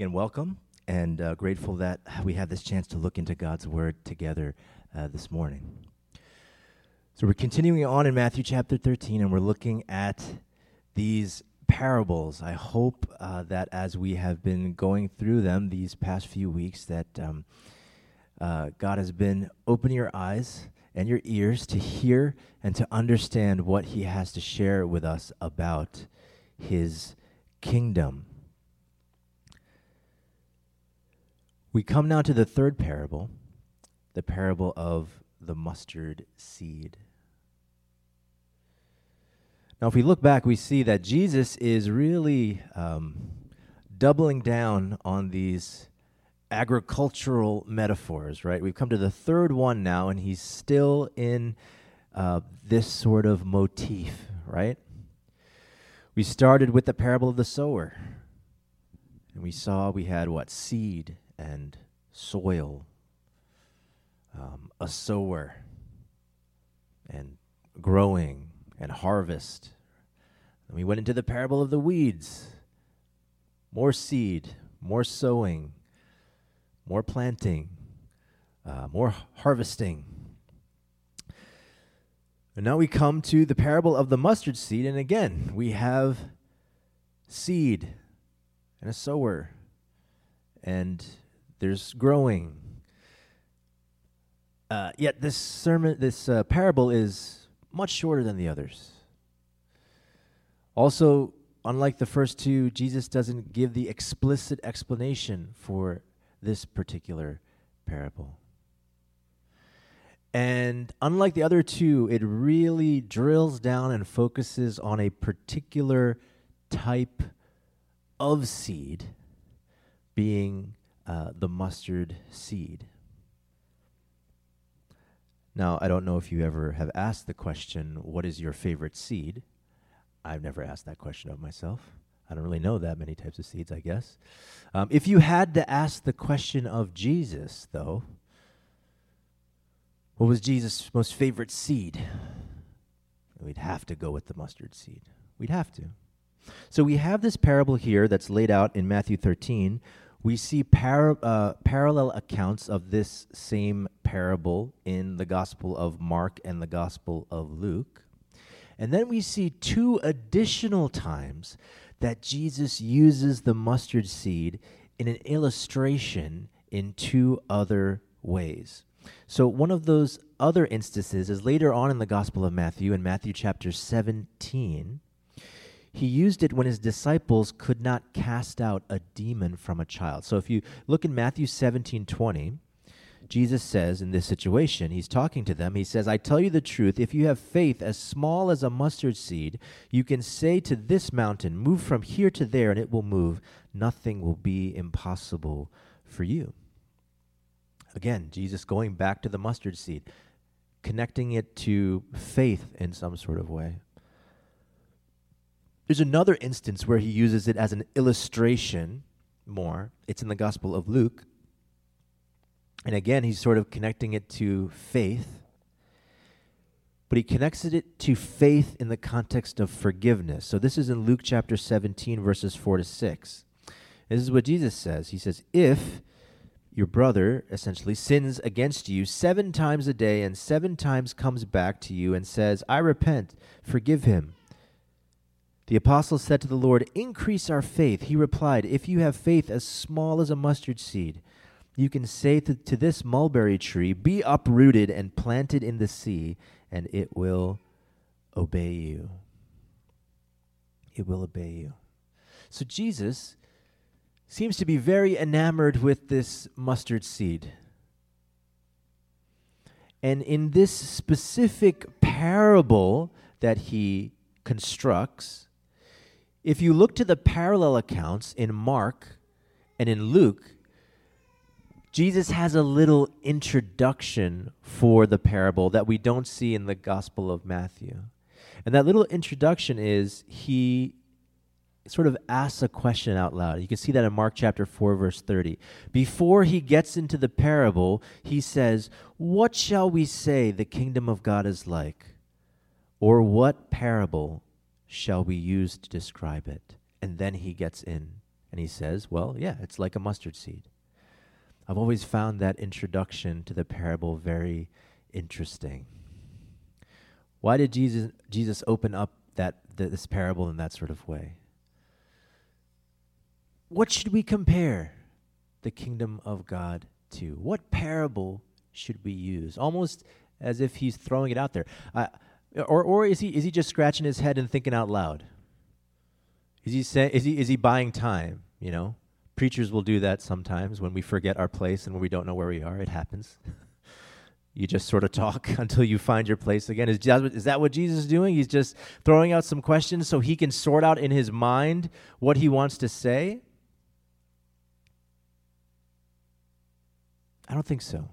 Again, welcome, and uh, grateful that we have this chance to look into God's Word together uh, this morning. So, we're continuing on in Matthew chapter 13, and we're looking at these parables. I hope uh, that as we have been going through them these past few weeks, that um, uh, God has been opening your eyes and your ears to hear and to understand what He has to share with us about His kingdom. We come now to the third parable, the parable of the mustard seed. Now, if we look back, we see that Jesus is really um, doubling down on these agricultural metaphors, right? We've come to the third one now, and he's still in uh, this sort of motif, right? We started with the parable of the sower, and we saw we had what? Seed and soil, um, a sower, and growing and harvest. And we went into the parable of the weeds more seed, more sowing, more planting, uh, more harvesting. And now we come to the parable of the mustard seed, and again, we have seed and a sower, and there's growing. Uh, yet this sermon, this uh, parable is much shorter than the others. Also, unlike the first two, Jesus doesn't give the explicit explanation for this particular parable. And unlike the other two, it really drills down and focuses on a particular type of seed, being uh, the mustard seed. Now, I don't know if you ever have asked the question, What is your favorite seed? I've never asked that question of myself. I don't really know that many types of seeds, I guess. Um, if you had to ask the question of Jesus, though, what was Jesus' most favorite seed? We'd have to go with the mustard seed. We'd have to. So we have this parable here that's laid out in Matthew 13. We see par- uh, parallel accounts of this same parable in the Gospel of Mark and the Gospel of Luke. And then we see two additional times that Jesus uses the mustard seed in an illustration in two other ways. So, one of those other instances is later on in the Gospel of Matthew, in Matthew chapter 17. He used it when his disciples could not cast out a demon from a child. So, if you look in Matthew 17 20, Jesus says in this situation, he's talking to them. He says, I tell you the truth, if you have faith as small as a mustard seed, you can say to this mountain, Move from here to there, and it will move. Nothing will be impossible for you. Again, Jesus going back to the mustard seed, connecting it to faith in some sort of way. There's another instance where he uses it as an illustration more. It's in the Gospel of Luke. And again, he's sort of connecting it to faith, but he connects it to faith in the context of forgiveness. So this is in Luke chapter 17, verses 4 to 6. This is what Jesus says. He says, If your brother essentially sins against you seven times a day and seven times comes back to you and says, I repent, forgive him. The apostle said to the Lord, Increase our faith. He replied, If you have faith as small as a mustard seed, you can say to, to this mulberry tree, Be uprooted and planted in the sea, and it will obey you. It will obey you. So Jesus seems to be very enamored with this mustard seed. And in this specific parable that he constructs, if you look to the parallel accounts in Mark and in Luke, Jesus has a little introduction for the parable that we don't see in the Gospel of Matthew. And that little introduction is he sort of asks a question out loud. You can see that in Mark chapter 4 verse 30. Before he gets into the parable, he says, "What shall we say the kingdom of God is like? Or what parable shall we use to describe it?" And then he gets in And he says, Well, yeah, it's like a mustard seed. I've always found that introduction to the parable very interesting. Why did Jesus, Jesus open up that, this parable in that sort of way? What should we compare the kingdom of God to? What parable should we use? Almost as if he's throwing it out there. Uh, or, or is, he, is he just scratching his head and thinking out loud? Is he, say, is, he, is he buying time, you know? Preachers will do that sometimes when we forget our place and when we don't know where we are. It happens. you just sort of talk until you find your place again. Is, is that what Jesus is doing? He's just throwing out some questions so he can sort out in his mind what he wants to say? I don't think so.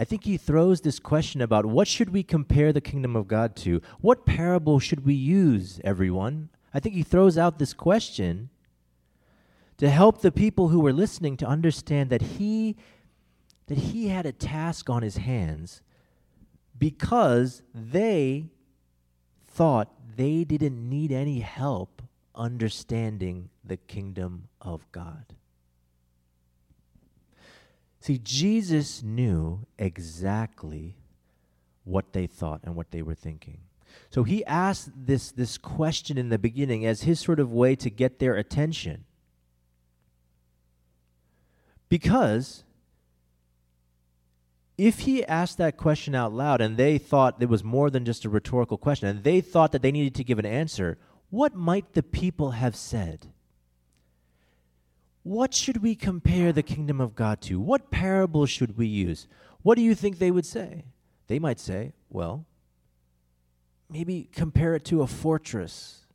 I think he throws this question about what should we compare the kingdom of God to? What parable should we use, everyone? I think he throws out this question to help the people who were listening to understand that he that he had a task on his hands because they thought they didn't need any help understanding the kingdom of God. See, Jesus knew exactly what they thought and what they were thinking. So he asked this, this question in the beginning as his sort of way to get their attention. Because if he asked that question out loud and they thought it was more than just a rhetorical question and they thought that they needed to give an answer, what might the people have said? What should we compare the kingdom of God to? What parable should we use? What do you think they would say? They might say, well, maybe compare it to a fortress.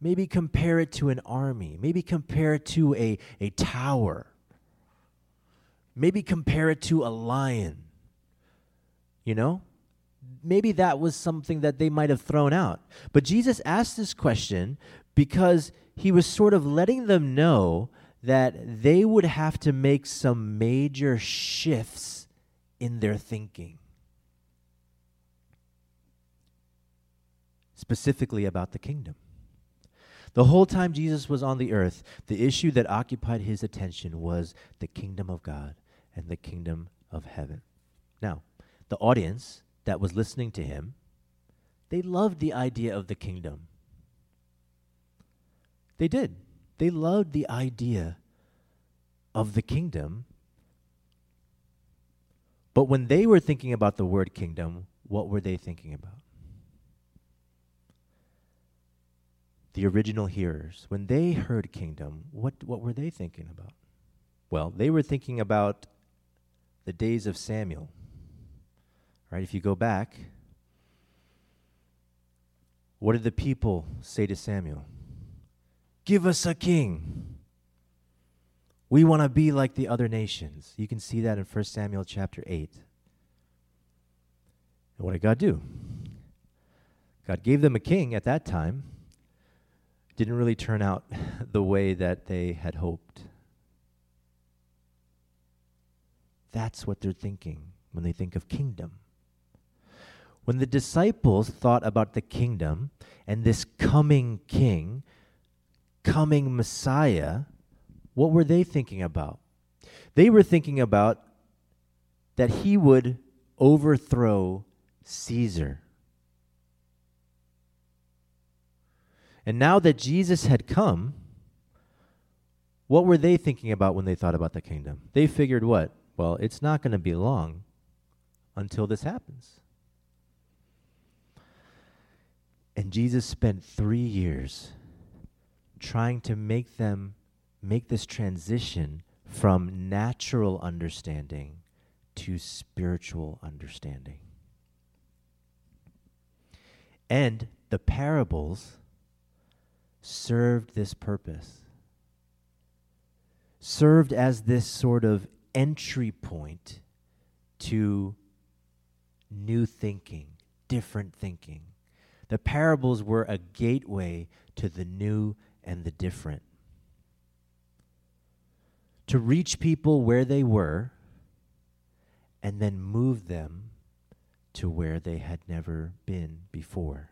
Maybe compare it to an army. Maybe compare it to a, a tower. Maybe compare it to a lion. You know? Maybe that was something that they might have thrown out. But Jesus asked this question because he was sort of letting them know that they would have to make some major shifts in their thinking. Specifically about the kingdom. The whole time Jesus was on the earth, the issue that occupied his attention was the kingdom of God and the kingdom of heaven. Now, the audience that was listening to him, they loved the idea of the kingdom. They did. They loved the idea of the kingdom. But when they were thinking about the word kingdom, what were they thinking about? The original hearers, when they heard kingdom, what, what were they thinking about? Well, they were thinking about the days of Samuel. Right? If you go back, what did the people say to Samuel? Give us a king. We want to be like the other nations. You can see that in 1 Samuel chapter 8. And what did God do? God gave them a king at that time. Didn't really turn out the way that they had hoped. That's what they're thinking when they think of kingdom. When the disciples thought about the kingdom and this coming king, coming Messiah, what were they thinking about? They were thinking about that he would overthrow Caesar. And now that Jesus had come, what were they thinking about when they thought about the kingdom? They figured what? Well, it's not going to be long until this happens. And Jesus spent three years trying to make them make this transition from natural understanding to spiritual understanding. And the parables served this purpose, served as this sort of entry point to new thinking, different thinking. The parables were a gateway to the new and the different. To reach people where they were and then move them to where they had never been before.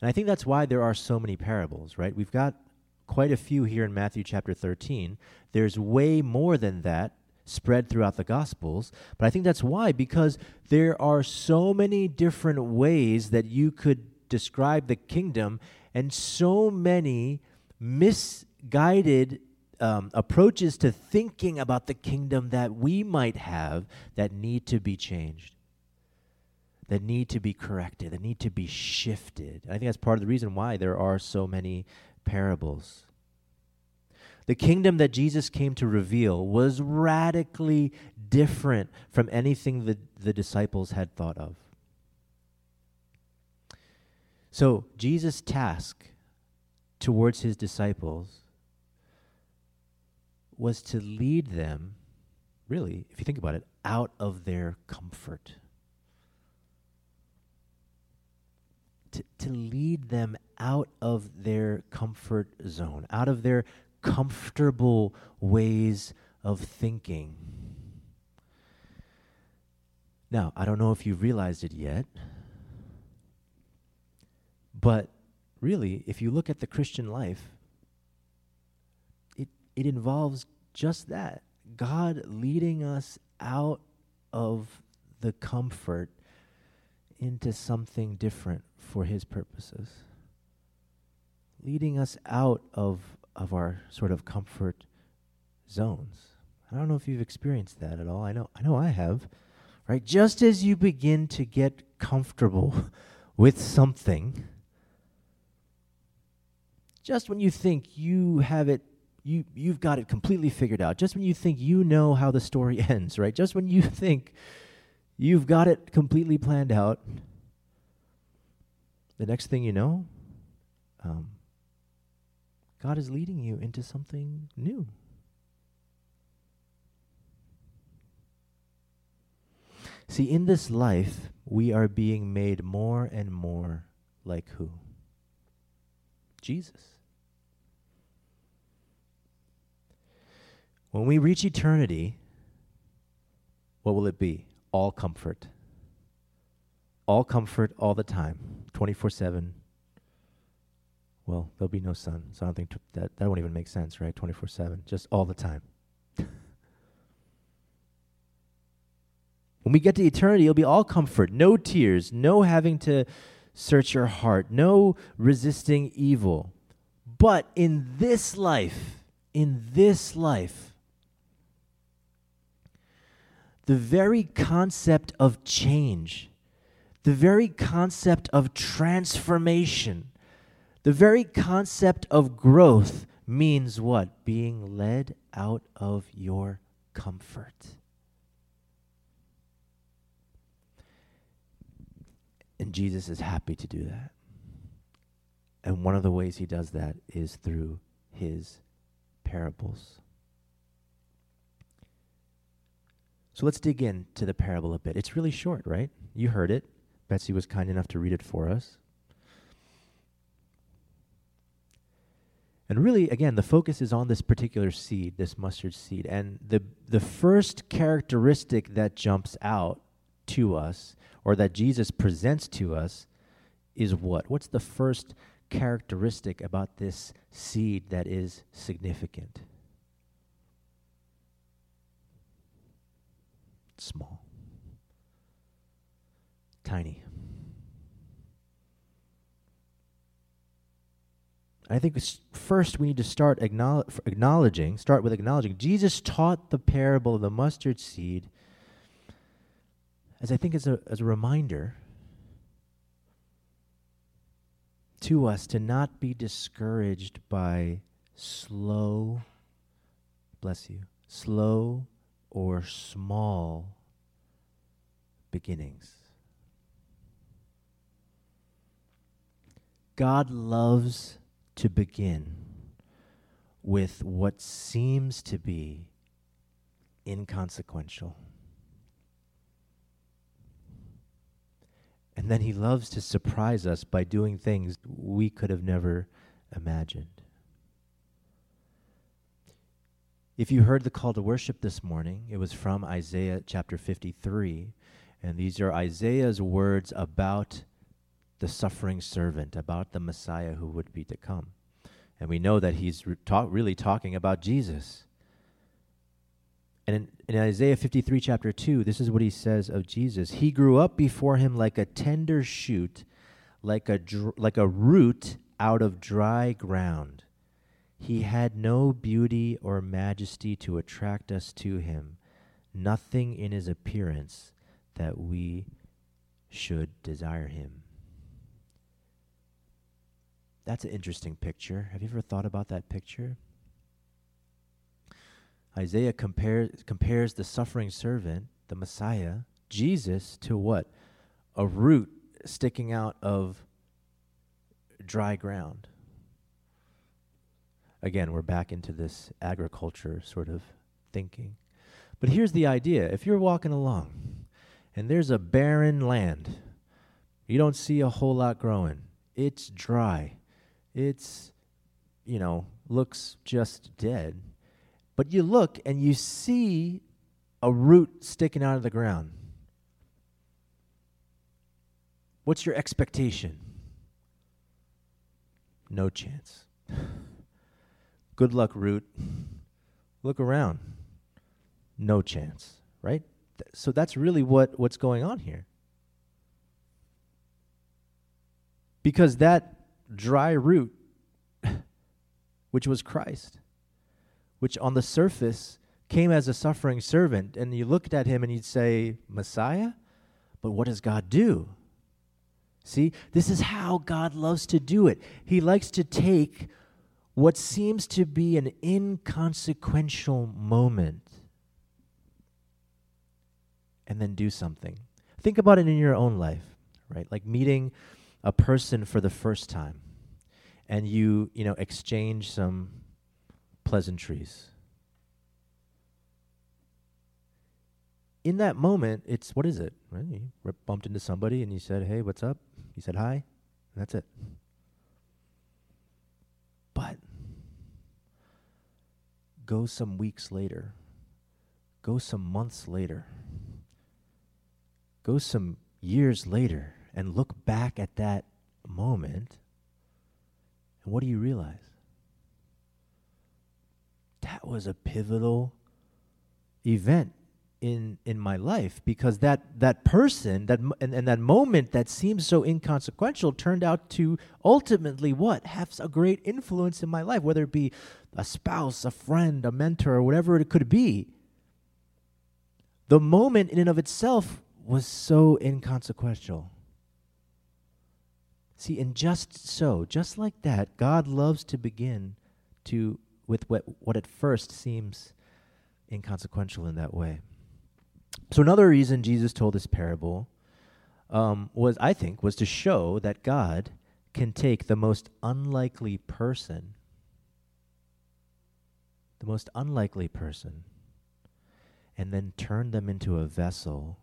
And I think that's why there are so many parables, right? We've got quite a few here in Matthew chapter 13. There's way more than that spread throughout the Gospels. But I think that's why, because there are so many different ways that you could describe the kingdom and so many misguided um, approaches to thinking about the kingdom that we might have that need to be changed, that need to be corrected, that need to be shifted. I think that's part of the reason why there are so many parables. The kingdom that Jesus came to reveal was radically different from anything that the disciples had thought of. So, Jesus' task towards his disciples was to lead them, really, if you think about it, out of their comfort. To, to lead them out of their comfort zone, out of their comfortable ways of thinking. Now, I don't know if you've realized it yet, but really, if you look at the Christian life, it it involves just that God leading us out of the comfort into something different for His purposes. Leading us out of, of our sort of comfort zones. I don't know if you've experienced that at all. I know I know I have. Right? Just as you begin to get comfortable with something, just when you think you have it you you've got it completely figured out. Just when you think you know how the story ends, right? Just when you think you've got it completely planned out, the next thing you know, um, God is leading you into something new. See, in this life, we are being made more and more like who? Jesus. When we reach eternity, what will it be? All comfort. All comfort all the time, 24 7. Well, there'll be no sun, so I don't think t- that that won't even make sense, right? 24 7, just all the time. when we get to eternity, it'll be all comfort, no tears, no having to search your heart, no resisting evil. But in this life, in this life, the very concept of change, the very concept of transformation, the very concept of growth means what? Being led out of your comfort. And Jesus is happy to do that. And one of the ways he does that is through his parables. So let's dig into the parable a bit. It's really short, right? You heard it. Betsy was kind enough to read it for us. And really, again, the focus is on this particular seed, this mustard seed. And the, the first characteristic that jumps out to us, or that Jesus presents to us, is what? What's the first characteristic about this seed that is significant? Small, tiny. I think first we need to start acknowledging, start with acknowledging Jesus taught the parable of the mustard seed as I think as a, as a reminder to us to not be discouraged by slow, bless you, slow or small beginnings. God loves to begin with what seems to be inconsequential. And then he loves to surprise us by doing things we could have never imagined. If you heard the call to worship this morning, it was from Isaiah chapter 53. And these are Isaiah's words about the suffering servant, about the Messiah who would be to come. And we know that he's re- talk, really talking about Jesus. And in, in, Isaiah 53, chapter 2, this is what he says of Jesus He grew up before him like a tender shoot, like a, dr- like a root out of dry ground. He had no beauty or majesty to attract us to him, nothing in his appearance that we should desire him. That's an interesting picture. Have you ever thought about that picture? Isaiah compares, compares the suffering servant, the Messiah, Jesus, to what? A root sticking out of dry ground. Again, we're back into this agriculture sort of thinking. But here's the idea if you're walking along and there's a barren land, you don't see a whole lot growing, it's dry, it's, you know, looks just dead. But you look and you see a root sticking out of the ground. What's your expectation? No chance. Good luck, root. Look around. No chance, right? So that's really what, what's going on here. Because that dry root, which was Christ, which on the surface came as a suffering servant, and you looked at him and you'd say, Messiah? But what does God do? See, this is how God loves to do it. He likes to take what seems to be an inconsequential moment and then do something. Think about it in your own life, right? Like meeting a person for the first time and you, you know, exchange some pleasantries. In that moment, it's what is it? Right? You bumped into somebody and you said, "Hey, what's up?" He said, "Hi," and that's it. But go some weeks later, go some months later, go some years later, and look back at that moment, and what do you realize? That was a pivotal event in in my life because that that person that and, and that moment that seems so inconsequential turned out to ultimately what? Have a great influence in my life whether it be a spouse a friend a mentor or whatever it could be. The moment in and of itself was so inconsequential. See and just so just like that god loves to begin to with what what at first seems inconsequential in that way so another reason Jesus told this parable um, was, I think, was to show that God can take the most unlikely person, the most unlikely person, and then turn them into a vessel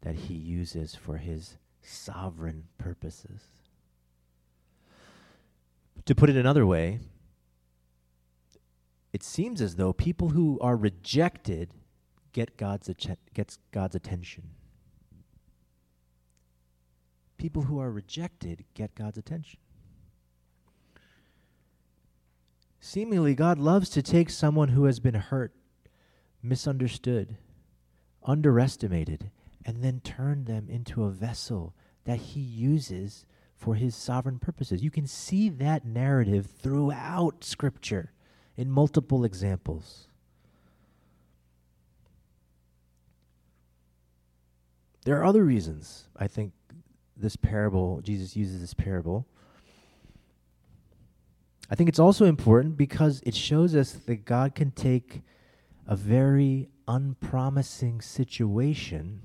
that he uses for his sovereign purposes. To put it another way, it seems as though people who are rejected get God's gets God's attention. People who are rejected get God's attention. Seemingly, God loves to take someone who has been hurt, misunderstood, underestimated, and then turn them into a vessel that He uses for His sovereign purposes. You can see that narrative throughout Scripture in multiple examples. There are other reasons I think this parable, Jesus uses this parable. I think it's also important because it shows us that God can take a very unpromising situation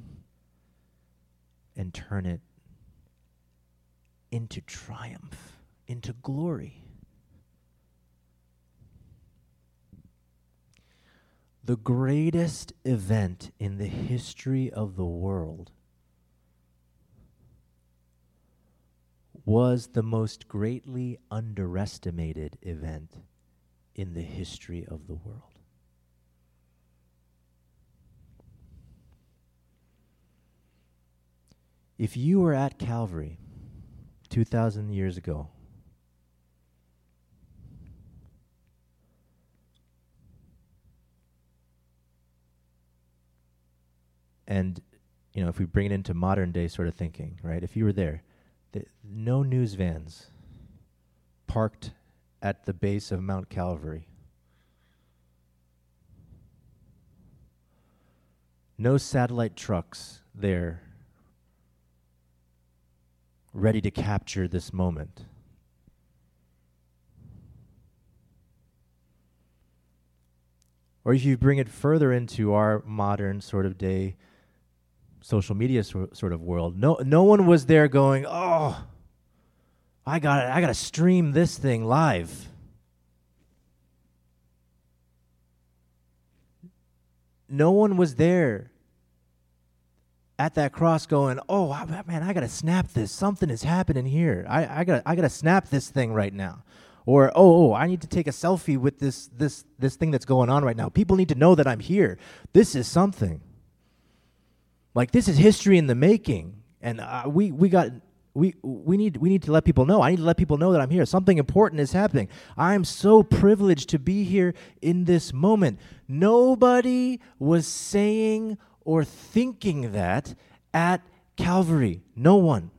and turn it into triumph, into glory. The greatest event in the history of the world was the most greatly underestimated event in the history of the world. If you were at Calvary 2,000 years ago. And, you know, if we bring it into modern day sort of thinking, right? If you were there, the, no news vans parked at the base of Mount Calvary. No satellite trucks there ready to capture this moment. Or if you bring it further into our modern sort of day social media sort of world, no, no one was there going, oh, I got I got to stream this thing live. No one was there at that cross going, "Oh man, I got to snap this. Something is happening here. I I got I got to snap this thing right now." Or, "Oh, oh, I need to take a selfie with this this this thing that's going on right now. People need to know that I'm here. This is something." Like this is history in the making. And uh, we we got we we need we need to let people know. I need to let people know that I'm here. Something important is happening. I'm so privileged to be here in this moment. Nobody was saying or thinking that at Calvary. No one.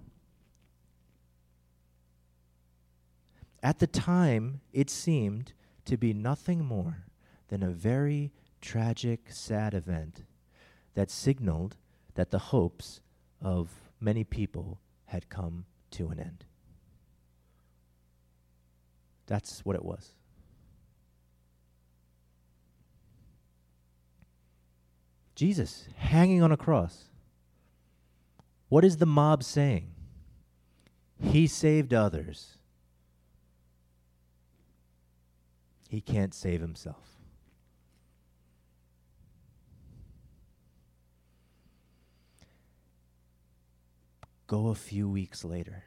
At the time, it seemed to be nothing more than a very tragic, sad event that signaled that the hopes of many people had come to an end. That's what it was. Jesus hanging on a cross. What is the mob saying? He saved others. He can't save himself. Go a few weeks later.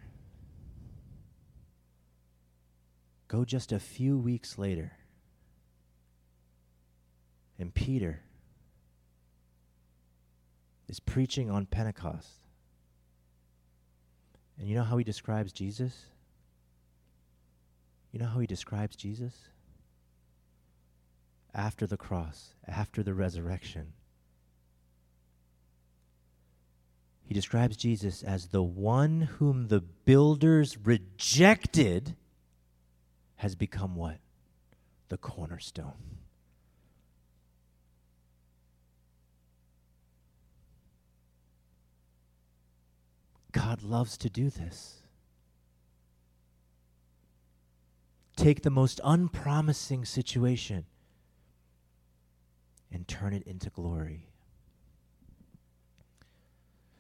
Go just a few weeks later. And Peter is preaching on Pentecost. And you know how he describes Jesus? You know how he describes Jesus? After the cross, after the resurrection. He describes Jesus as the one whom the builders rejected has become what? The cornerstone. God loves to do this. Take the most unpromising situation and turn it into glory.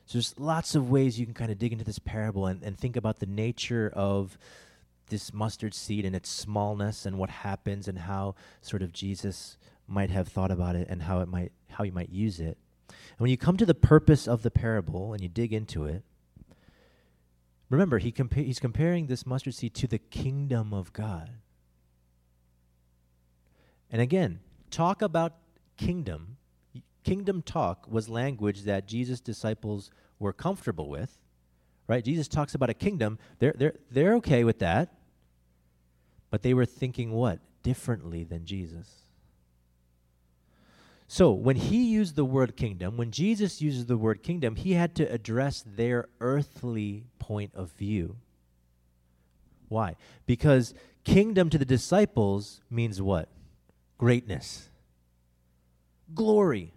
So there's lots of ways you can kind of dig into this parable and, and think about the nature of this mustard seed and its smallness and what happens and how sort of Jesus might have thought about it and how it might how you might use it. And when you come to the purpose of the parable and you dig into it, Remember, he compa- he's comparing this mustard seed to the kingdom of God. And again, talk about kingdom. Kingdom talk was language that Jesus' disciples were comfortable with. Right? Jesus talks about a kingdom. They're, they're, they're okay with that. But they were thinking what? Differently than Jesus. So, when he used the word kingdom, when Jesus uses the word kingdom, he had to address their earthly point of view. Why? Because kingdom to the disciples means what? Greatness, glory.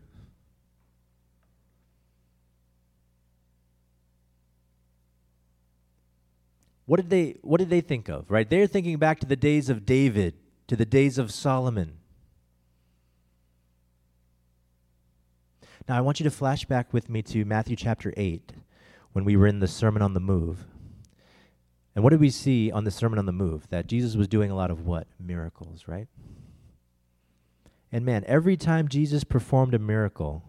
What did they what did they think of? Right? They're thinking back to the days of David, to the days of Solomon. Now, I want you to flash back with me to Matthew chapter 8 when we were in the Sermon on the Move. And what did we see on the Sermon on the Move? That Jesus was doing a lot of what? Miracles, right? And man, every time Jesus performed a miracle,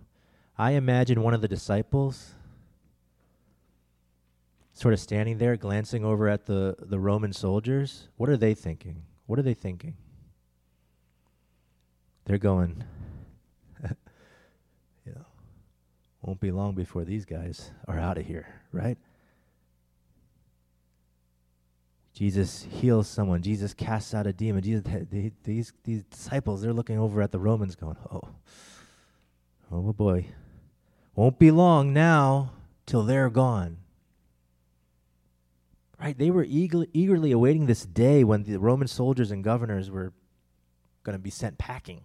I imagine one of the disciples sort of standing there, glancing over at the, the Roman soldiers. What are they thinking? What are they thinking? They're going, you know, won't be long before these guys are out of here, right? Jesus heals someone. Jesus casts out a demon. Jesus, they, these, these disciples, they're looking over at the Romans going, oh, oh boy. Won't be long now till they're gone. Right? They were eagerly, eagerly awaiting this day when the Roman soldiers and governors were going to be sent packing.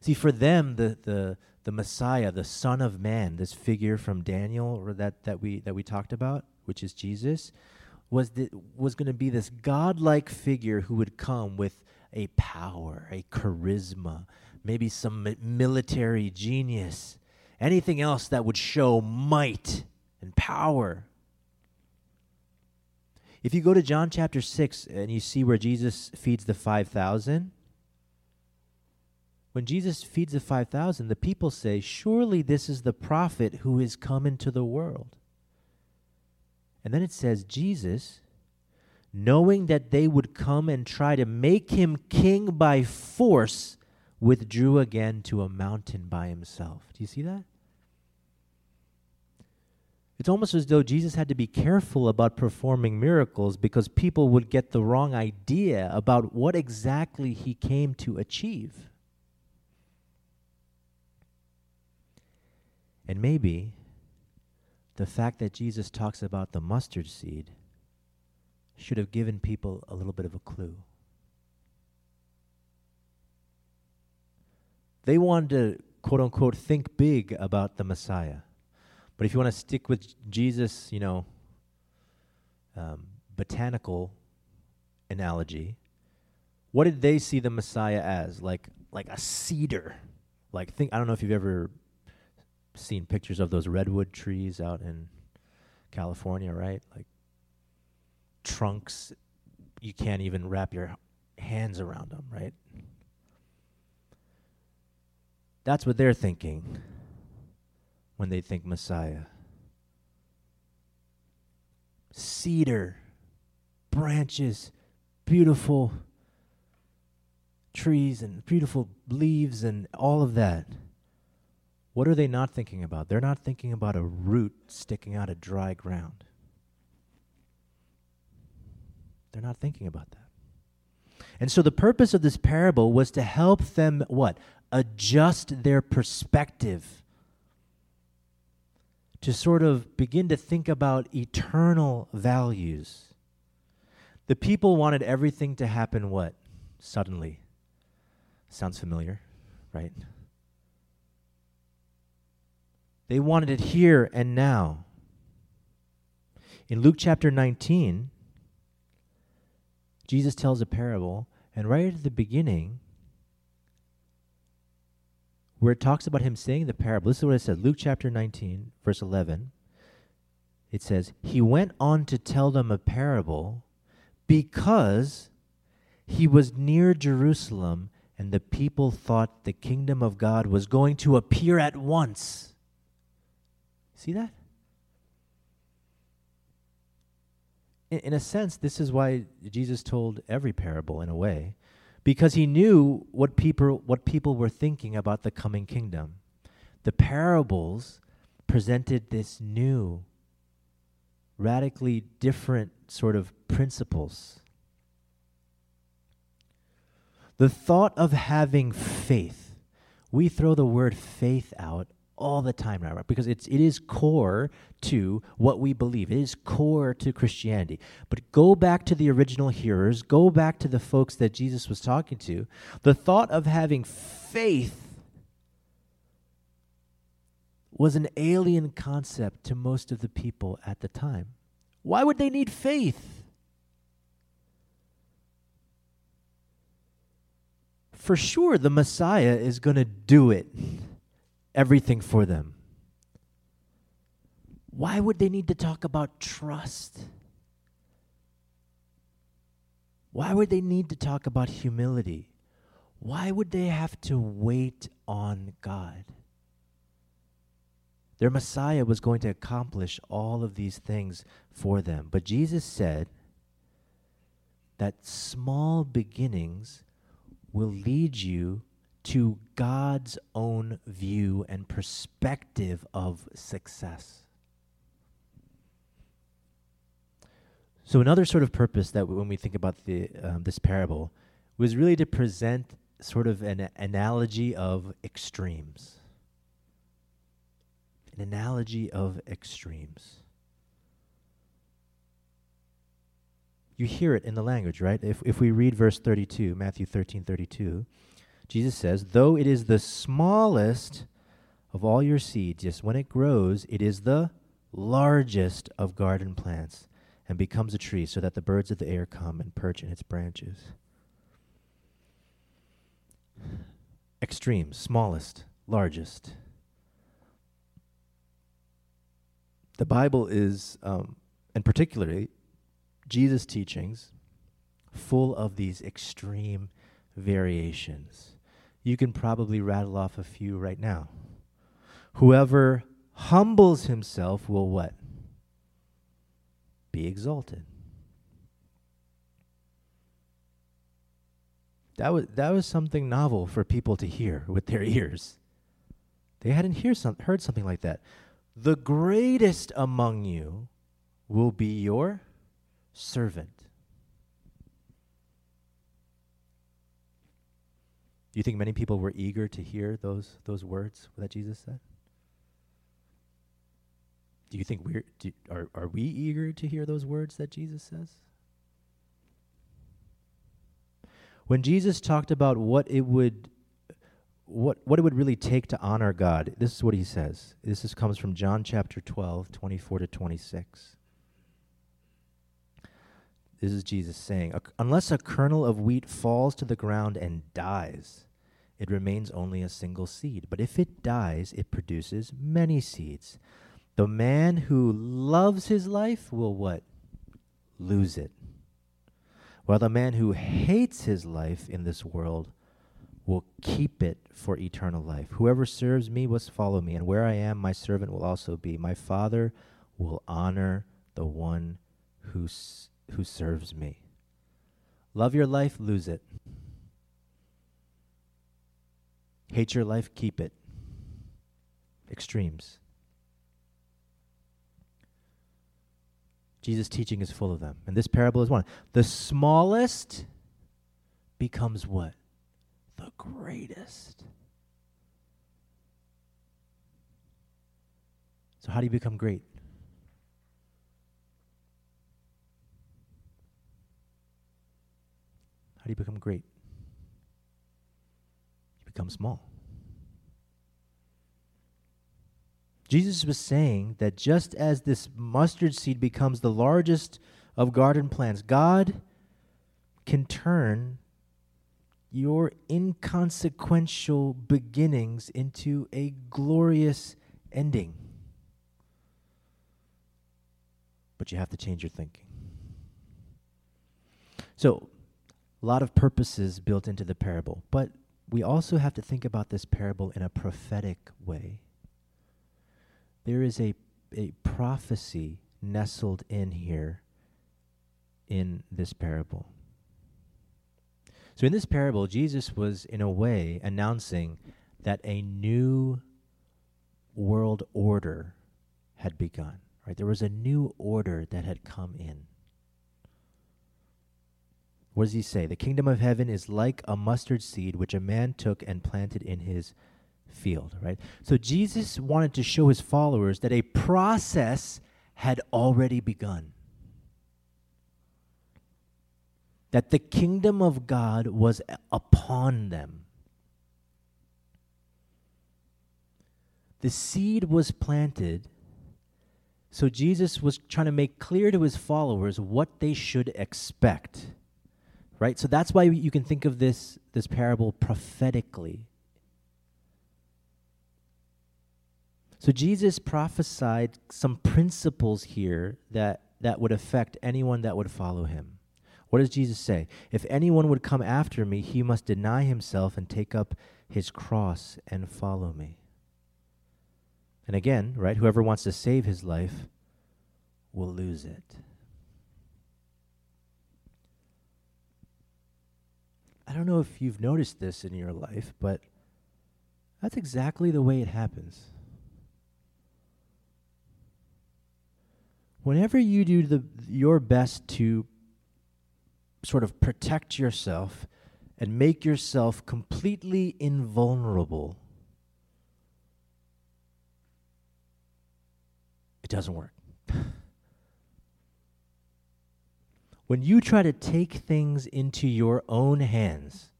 See, for them, the, the, the Messiah, the Son of Man, this figure from Daniel or that, that, we, that we talked about, which is Jesus, was, the, was going to be this godlike figure who would come with a power, a charisma, maybe some military genius, anything else that would show might and power. If you go to John chapter 6 and you see where Jesus feeds the 5,000, when Jesus feeds the 5,000, the people say, Surely this is the prophet who is come into the world. And then it says, Jesus, knowing that they would come and try to make him king by force, withdrew again to a mountain by himself. Do you see that? It's almost as though Jesus had to be careful about performing miracles because people would get the wrong idea about what exactly he came to achieve. And maybe the fact that Jesus talks about the mustard seed should have given people a little bit of a clue. They wanted to, quote unquote, think big about the Messiah. But if you want to stick with Jesus, you know, um, botanical analogy, what did they see the Messiah as? Like, like a cedar. Like, think. I don't know if you've ever seen pictures of those redwood trees out in California, right? Like trunks, you can't even wrap your hands around them, right? That's what they're thinking when they think Messiah. Cedar, branches, beautiful trees, and beautiful leaves, and all of that. What are they not thinking about? They're not thinking about a root sticking out of dry ground. They're not thinking about that. And so the purpose of this parable was to help them what? Adjust their perspective. To sort of begin to think about eternal values. The people wanted everything to happen what? Suddenly. Sounds familiar, right? They wanted it here and now. In Luke chapter 19, Jesus tells a parable, and right at the beginning, where it talks about him saying the parable, this is what it says Luke chapter 19, verse 11. It says, He went on to tell them a parable because he was near Jerusalem and the people thought the kingdom of God was going to appear at once. See that? In, in a sense, this is why Jesus told every parable in a way, because he knew what people, what people were thinking about the coming kingdom. The parables presented this new, radically different sort of principles. The thought of having faith, we throw the word faith out all the time right? Because it's it is core to what we believe. It is core to Christianity. But go back to the original hearers, go back to the folks that Jesus was talking to. The thought of having faith was an alien concept to most of the people at the time. Why would they need faith? For sure, the Messiah is going to do it everything for them. Why would they need to talk about trust? Why would they need to talk about humility? Why would they have to wait on God? Their Messiah was going to accomplish all of these things for them. But Jesus said that small beginnings will lead you to God's own view and perspective of success. So another sort of purpose that when we think about the um, this parable was really to present sort of an analogy of extremes. An analogy of extremes. You hear it in the language, right? If, if we read verse 32, Matthew 13 32, Jesus says, Though it is the smallest of all your seeds, yes, when it grows, it is the largest of garden plants and becomes a tree, so that the birds of the air come and perch in its branches. Extreme, smallest, largest. The Bible is, um, and particularly Jesus' teachings, full of these extreme variations. You can probably rattle off a few right now. Whoever humbles himself will what? Be exalted. That was, that was something novel for people to hear with their ears. They hadn't hear some, heard something like that. The greatest among you will be your servant. Do you think many people were eager to hear those, those words that Jesus said? Do you think we're do, are are we eager to hear those words that Jesus says? When Jesus talked about what it would what what it would really take to honor God, this is what he says. This is, comes from John chapter 12, 24 to 26. This is Jesus saying, Unless a kernel of wheat falls to the ground and dies, it remains only a single seed. But if it dies, it produces many seeds. The man who loves his life will what? Lose it. While the man who hates his life in this world will keep it for eternal life. Whoever serves me must follow me, and where I am, my servant will also be. My Father will honor the one who, who serves me. Love your life, lose it. Hate your life, keep it. Extremes. Jesus' teaching is full of them. And this parable is one. The smallest becomes what? The greatest. So, how do you become great? How do you become great? You become small. Jesus was saying that just as this mustard seed becomes the largest of garden plants, God can turn your inconsequential beginnings into a glorious ending. But you have to change your thinking. So, a lot of purposes built into the parable, but we also have to think about this parable in a prophetic way there is a, a prophecy nestled in here in this parable. So, in this parable, Jesus was, in a way, announcing that a new world order had begun. Right? There was a new order that had come in. What does he say? The kingdom of heaven is like a mustard seed which a man took and planted in his field, right? So Jesus wanted to show his followers that a process had already begun. That the kingdom of God was upon them. The seed was planted. So Jesus was trying to make clear to his followers what they should expect. Right? So that's why you can think of this this parable prophetically. So Jesus prophesied some principles here that, that would affect anyone that would follow him. What does Jesus say? If anyone would come after me, he must deny himself and take up his cross and follow me. And again, right, whoever wants to save his life will lose it. I don't know if you've noticed this in your life, but that's exactly the way it happens. whenever you do the, your best to sort of protect yourself and make yourself completely invulnerable, it doesn't work. When you try to take things into your own hands,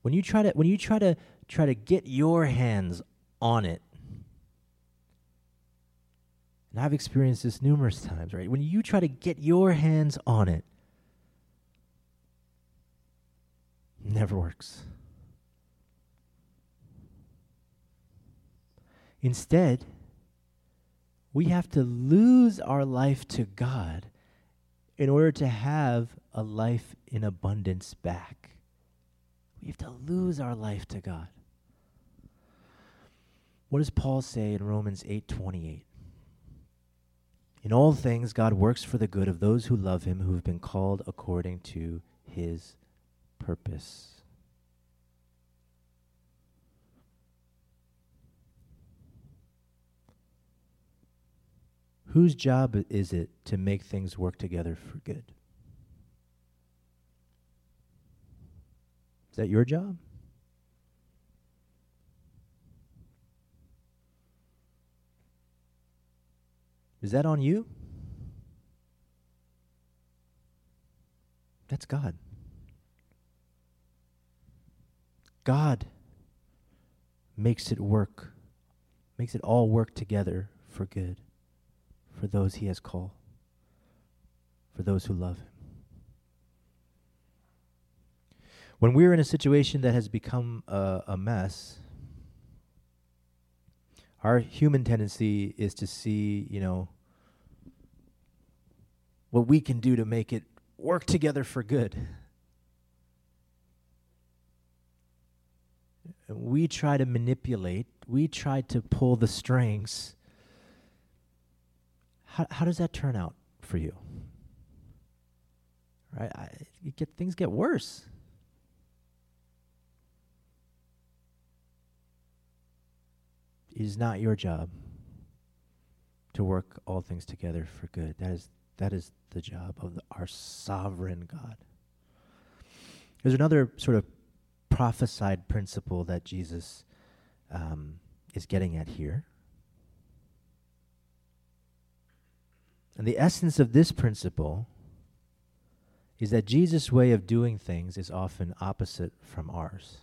when you try to when you try to try to get your hands on it, and I've experienced this numerous times, right? When you try to get your hands on it, it never works. Instead, we have to lose our life to God in order to have a life in abundance back. We have to lose our life to God. What does Paul say in Romans 8:28? In all things, God works for the good of those who love him, who have been called according to his purpose. Whose job is it to make things work together for good? Is that your job? Is that on you? That's God. God makes it work, makes it all work together for good for those he has called, for those who love him. When we're in a situation that has become a, a mess, our human tendency is to see, you know, what we can do to make it work together for good. We try to manipulate, we try to pull the strings. How, how does that turn out for you? Right? I, you get things get worse. It is not your job to work all things together for good. That is that is the job of the, our sovereign God. There's another sort of prophesied principle that Jesus um, is getting at here. And the essence of this principle is that Jesus' way of doing things is often opposite from ours.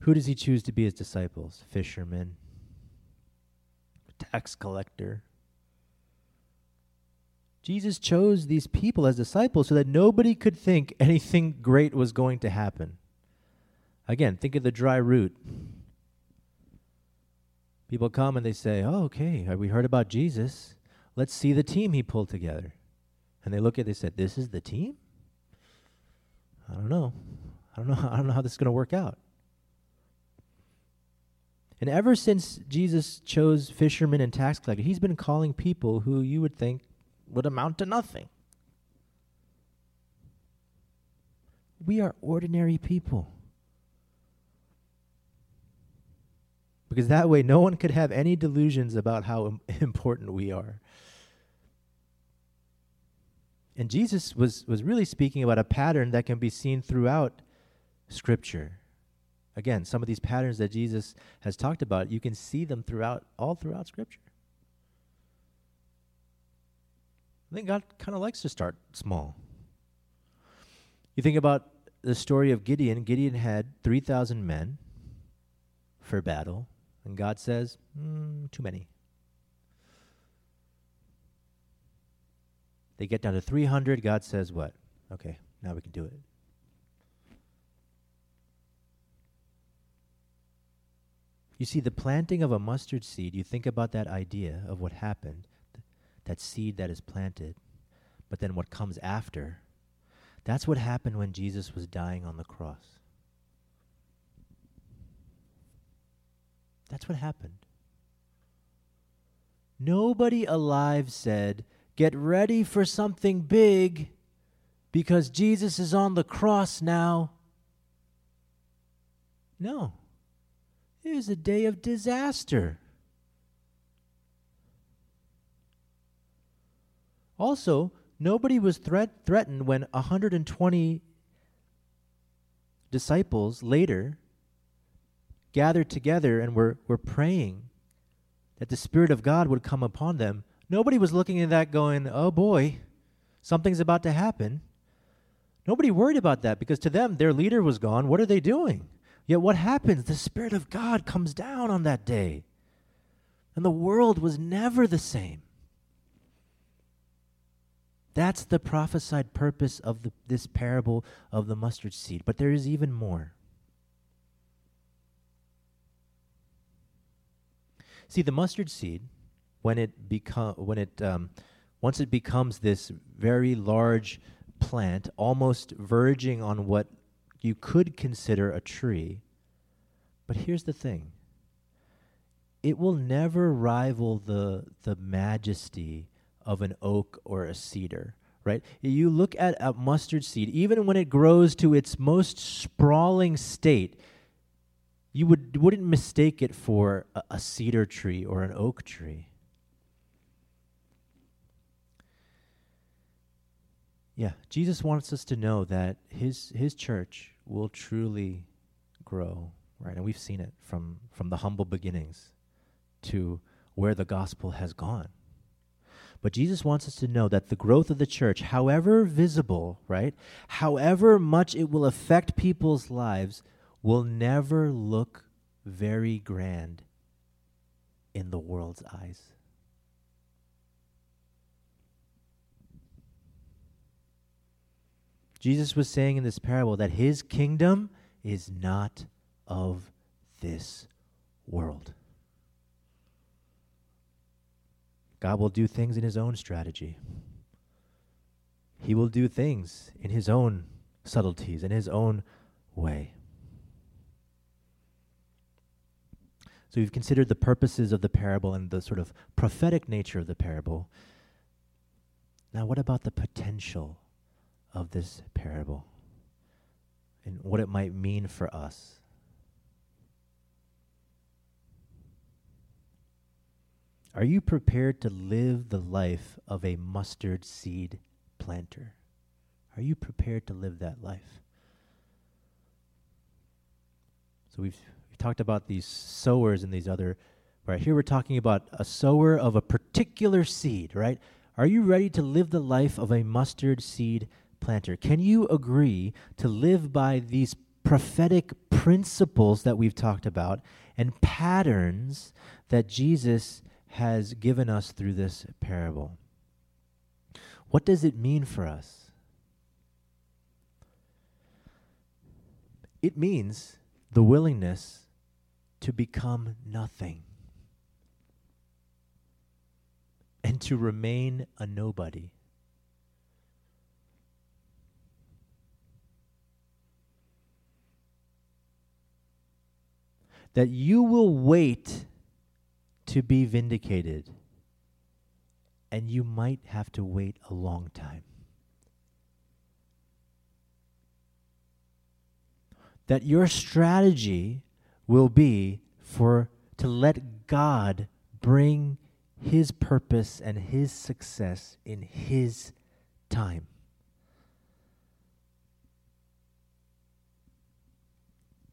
Who does he choose to be his disciples? Fishermen, tax collector. Jesus chose these people as disciples so that nobody could think anything great was going to happen. Again, think of the dry root. People come and they say, Oh, okay, we heard about Jesus. Let's see the team he pulled together. And they look at it, they said, This is the team? I don't know. I don't know. I don't know how this is going to work out. And ever since Jesus chose fishermen and tax collectors, he's been calling people who you would think would amount to nothing. We are ordinary people. Because that way, no one could have any delusions about how Im- important we are. And Jesus was, was really speaking about a pattern that can be seen throughout Scripture. Again, some of these patterns that Jesus has talked about, you can see them throughout all throughout scripture. I think God kind of likes to start small. You think about the story of Gideon. Gideon had 3,000 men for battle, and God says, mm, too many. They get down to 300. God says, what? Okay, now we can do it. You see, the planting of a mustard seed, you think about that idea of what happened, th- that seed that is planted, but then what comes after. That's what happened when Jesus was dying on the cross. That's what happened. Nobody alive said, Get ready for something big because Jesus is on the cross now. No. It was a day of disaster. Also, nobody was threat- threatened when 120 disciples later gathered together and were, were praying that the Spirit of God would come upon them. Nobody was looking at that going, oh boy, something's about to happen. Nobody worried about that because to them, their leader was gone. What are they doing? Yet what happens? The Spirit of God comes down on that day. And the world was never the same. That's the prophesied purpose of the, this parable of the mustard seed. But there is even more. See, the mustard seed, when it become when it um, once it becomes this very large plant, almost verging on what you could consider a tree. But here's the thing: it will never rival the the majesty of an oak or a cedar, right? You look at a mustard seed, even when it grows to its most sprawling state, you would, wouldn't mistake it for a, a cedar tree or an oak tree. Yeah, Jesus wants us to know that his his church will truly grow, right? And we've seen it from from the humble beginnings to where the gospel has gone. But Jesus wants us to know that the growth of the church, however visible, right, however much it will affect people's lives, will never look very grand in the world's eyes. Jesus was saying in this parable that his kingdom is not of this world. God will do things in his own strategy. He will do things in his own subtleties, in his own way. So we've considered the purposes of the parable and the sort of prophetic nature of the parable. Now, what about the potential of this parable and what it might mean for us? Are you prepared to live the life of a mustard seed planter? Are you prepared to live that life? So we've, we've talked about these sowers and these other, right? Here we're talking about a sower of a particular seed, right? Are you ready to live the life of a mustard seed planter? Can you agree to live by these prophetic principles that we've talked about and patterns that Jesus has given us through this parable. What does it mean for us? It means the willingness to become nothing and to remain a nobody. That you will wait to be vindicated. And you might have to wait a long time. That your strategy will be for to let God bring his purpose and his success in his time.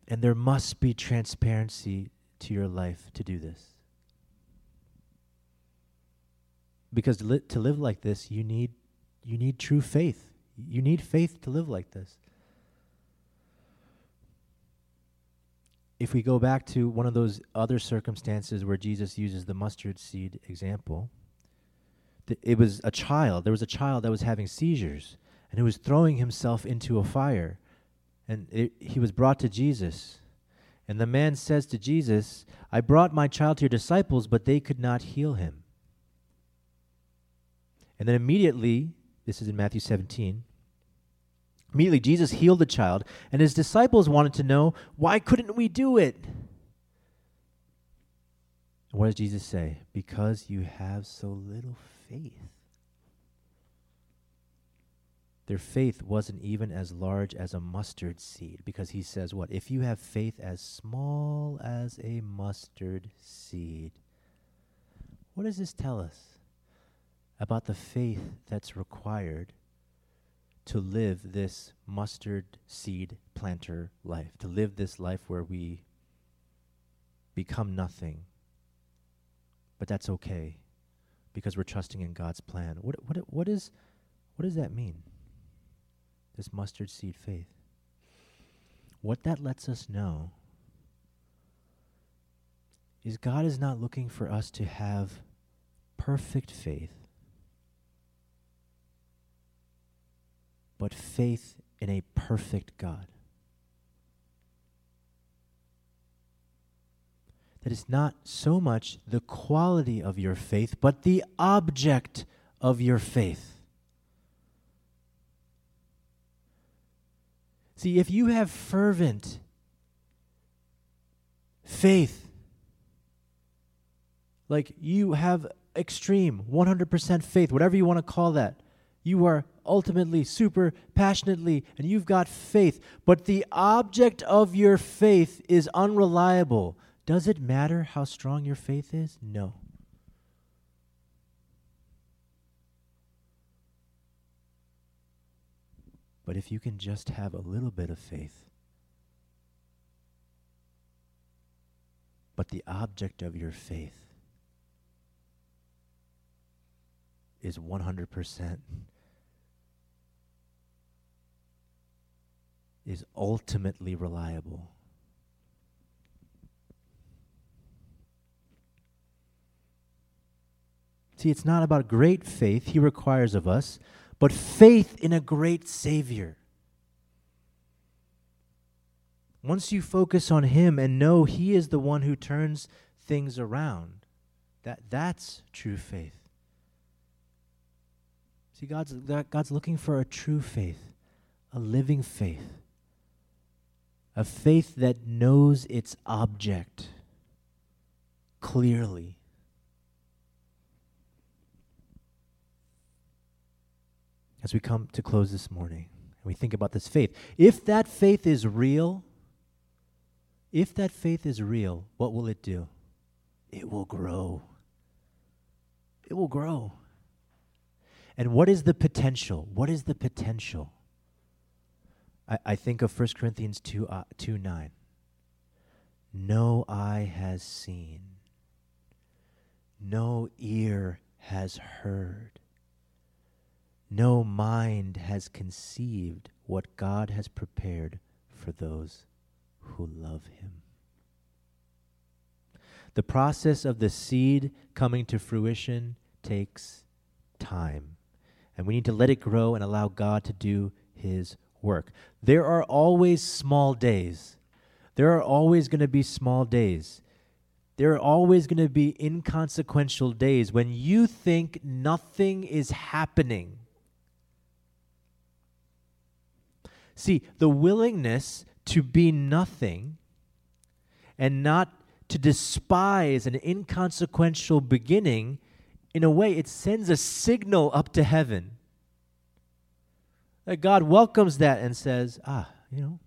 And there must be transparency to your life to do this. Because to, li- to live like this, you need you need true faith. You need faith to live like this. If we go back to one of those other circumstances where Jesus uses the mustard seed example, th- it was a child. There was a child that was having seizures and who was throwing himself into a fire. And it, he was brought to Jesus. And the man says to Jesus, I brought my child to your disciples, but they could not heal him. And then immediately, this is in Matthew 17, immediately Jesus healed the child, and his disciples wanted to know, why couldn't we do it? What does Jesus say? Because you have so little faith. their faith wasn't even as large as a mustard seed because he says, What? If you have faith as small as a mustard seed. What does this tell us about the faith that's required to live this mustard seed planter life, to live this life where we become nothing? But that's okay because we're trusting in God's plan. What, what, what, is, what does that mean? this mustard seed faith. What that lets us know is God is not looking for us to have perfect faith, but faith in a perfect God. That is not so much the quality of your faith, but the object of your faith. See, if you have fervent faith, like you have extreme 100% faith, whatever you want to call that, you are ultimately super passionately and you've got faith, but the object of your faith is unreliable. Does it matter how strong your faith is? No. But if you can just have a little bit of faith, but the object of your faith is 100% is ultimately reliable. See, it's not about great faith he requires of us, but faith in a great Savior. Once you focus on Him and know He is the one who turns things around, that, that's true faith. See, God's, God's looking for a true faith, a living faith, a faith that knows its object clearly as we come to close this morning and we think about this faith. If that faith is real, if that faith is real, what will it do? It will grow. It will grow. And what is the potential? What is the potential? I, I think of 1 Corinthians 2, uh, 2 9. No eye has seen, no ear has heard no mind has conceived what God has prepared for those who love Him. The process of the seed coming to fruition takes time, and we need to let it grow and allow God to do His work. There are always small days. There are always going to be small days. There are always going to be inconsequential days when you think nothing is happening See, the willingness to be nothing and not to despise an inconsequential beginning, in a way, it sends a signal up to heaven. That God welcomes that and says, ah, you know,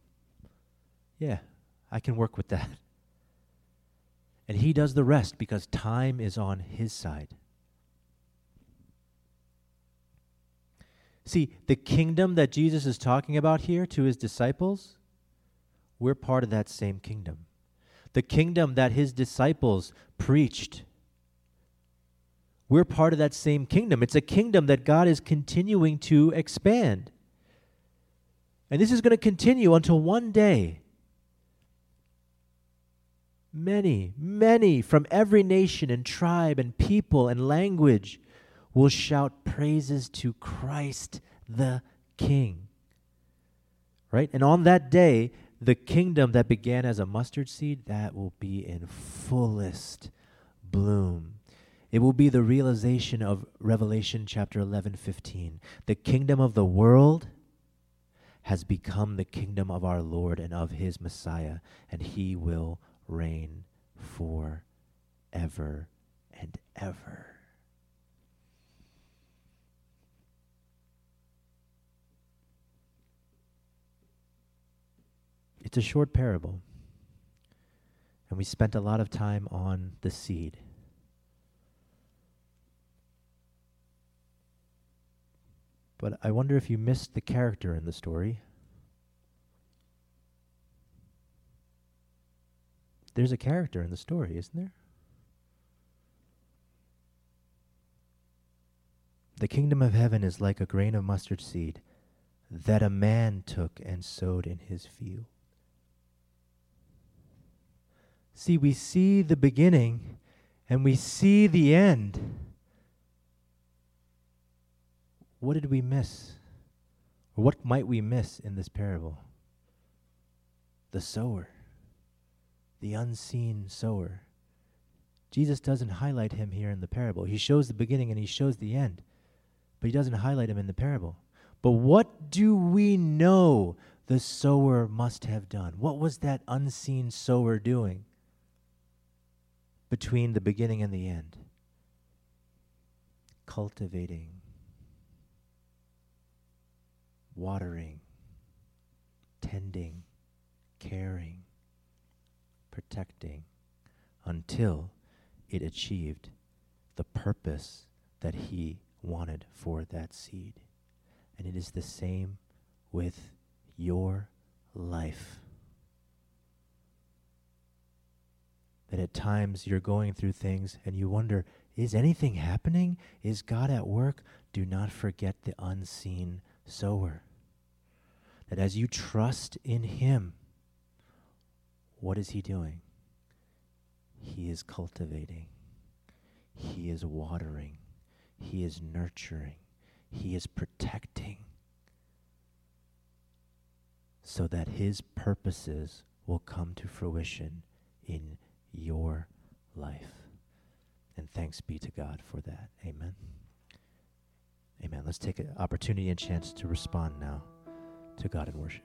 yeah, I can work with that. And He does the rest because time is on His side. See, the kingdom that Jesus is talking about here to his disciples, we're part of that same kingdom. The kingdom that his disciples preached, we're part of that same kingdom. It's a kingdom that God is continuing to expand. And this is going to continue until one day many, many from every nation and tribe and people and language will shout praises to Christ the King. Right? And on that day, the kingdom that began as a mustard seed, that will be in fullest bloom. It will be the realization of Revelation chapter 11, 15. The kingdom of the world has become the kingdom of our Lord and of his Messiah, and he will reign for ever and ever. It's a short parable, and we spent a lot of time on the seed. But I wonder if you missed the character in the story. There's a character in the story, isn't there? The kingdom of heaven is like a grain of mustard seed that a man took and sowed in his field. See, we see the beginning and we see the end. What did we miss? Or what might we miss in this parable? The sower, the unseen sower. Jesus doesn't highlight him here in the parable. He shows the beginning and he shows the end, but he doesn't highlight him in the parable. But what do we know the sower must have done? What was that unseen sower doing between the beginning and the end? Cultivating watering, tending, caring, protecting, until it achieved the purpose that he wanted for that seed. And it is the same with your life. That at times you're going through things and you wonder, is anything happening? Is God at work? Do not forget the unseen sower. That as you trust in Him, what is He doing? He is cultivating, He is watering, He is nurturing, He is protecting, so that His purposes will come to fruition in your life. And thanks be to God for that. Amen. Amen. Let's take an opportunity and chance to respond now to God in worship.